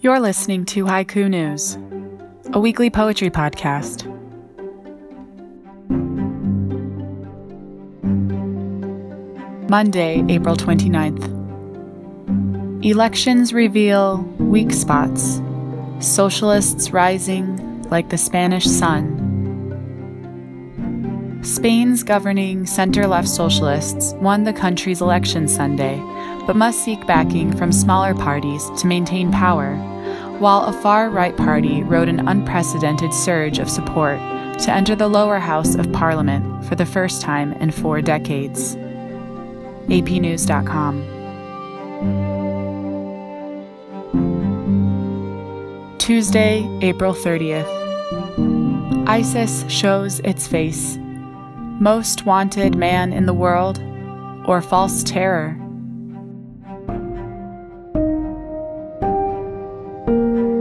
You're listening to Haiku News, a weekly poetry podcast. Monday, April 29th. Elections reveal weak spots, socialists rising like the Spanish sun. Spain's governing center left socialists won the country's election Sunday, but must seek backing from smaller parties to maintain power, while a far right party rode an unprecedented surge of support to enter the lower house of parliament for the first time in four decades. APNews.com. Tuesday, April 30th. ISIS shows its face. Most wanted man in the world, or false terror.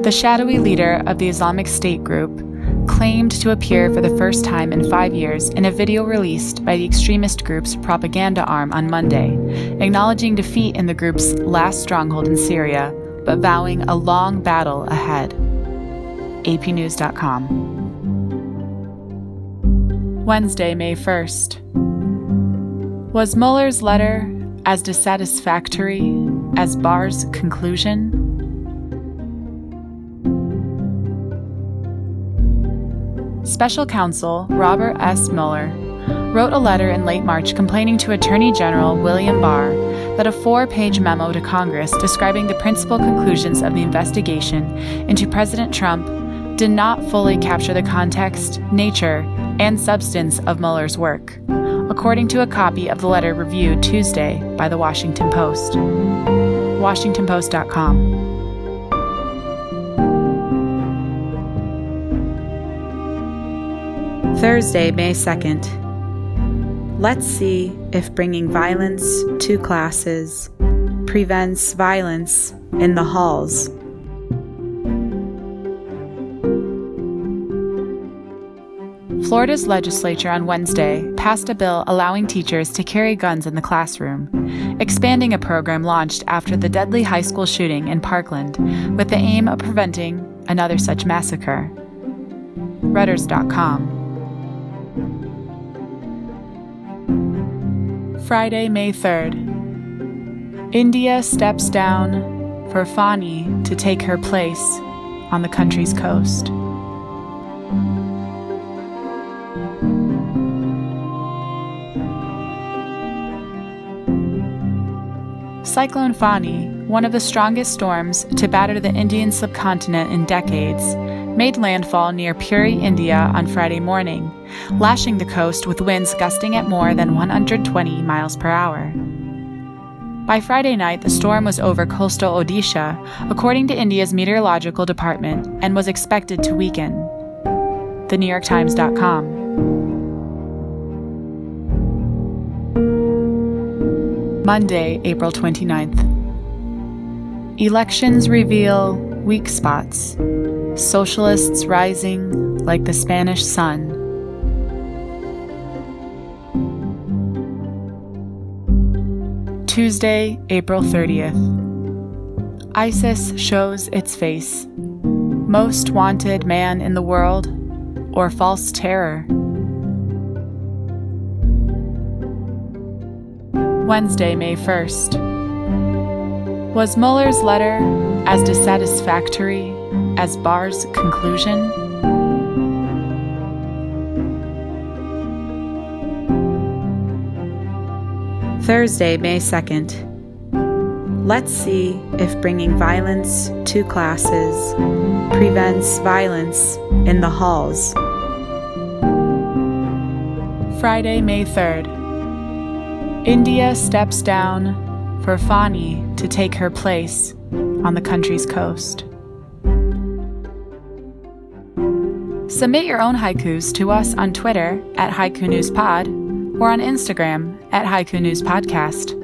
The shadowy leader of the Islamic State group claimed to appear for the first time in five years in a video released by the extremist group's propaganda arm on Monday, acknowledging defeat in the group's last stronghold in Syria, but vowing a long battle ahead. APNews.com. Wednesday, May 1st. Was Mueller's letter as dissatisfactory as Barr's conclusion? Special counsel Robert S. Mueller wrote a letter in late March complaining to Attorney General William Barr that a four page memo to Congress describing the principal conclusions of the investigation into President Trump did not fully capture the context, nature, and substance of Mueller's work, according to a copy of the letter reviewed Tuesday by the Washington Post. WashingtonPost.com. Thursday, May 2nd. Let's see if bringing violence to classes prevents violence in the halls. Florida's legislature on Wednesday passed a bill allowing teachers to carry guns in the classroom, expanding a program launched after the deadly high school shooting in Parkland with the aim of preventing another such massacre. Reuters.com. Friday, May 3rd. India steps down for Fani to take her place on the country's coast. Cyclone Fani, one of the strongest storms to batter the Indian subcontinent in decades, made landfall near Puri, India on Friday morning, lashing the coast with winds gusting at more than 120 miles per hour. By Friday night, the storm was over coastal Odisha, according to India's meteorological department, and was expected to weaken. The New York Times.com. Monday, April 29th. Elections reveal weak spots, socialists rising like the Spanish sun. Tuesday, April 30th. ISIS shows its face. Most wanted man in the world, or false terror. Wednesday, May 1st. Was Mueller's letter as dissatisfactory as Barr's conclusion? Thursday, May 2nd. Let's see if bringing violence to classes prevents violence in the halls. Friday, May 3rd. India steps down for Fani to take her place on the country's coast. Submit your own haikus to us on Twitter at Haiku News Pod or on Instagram at Haiku News Podcast.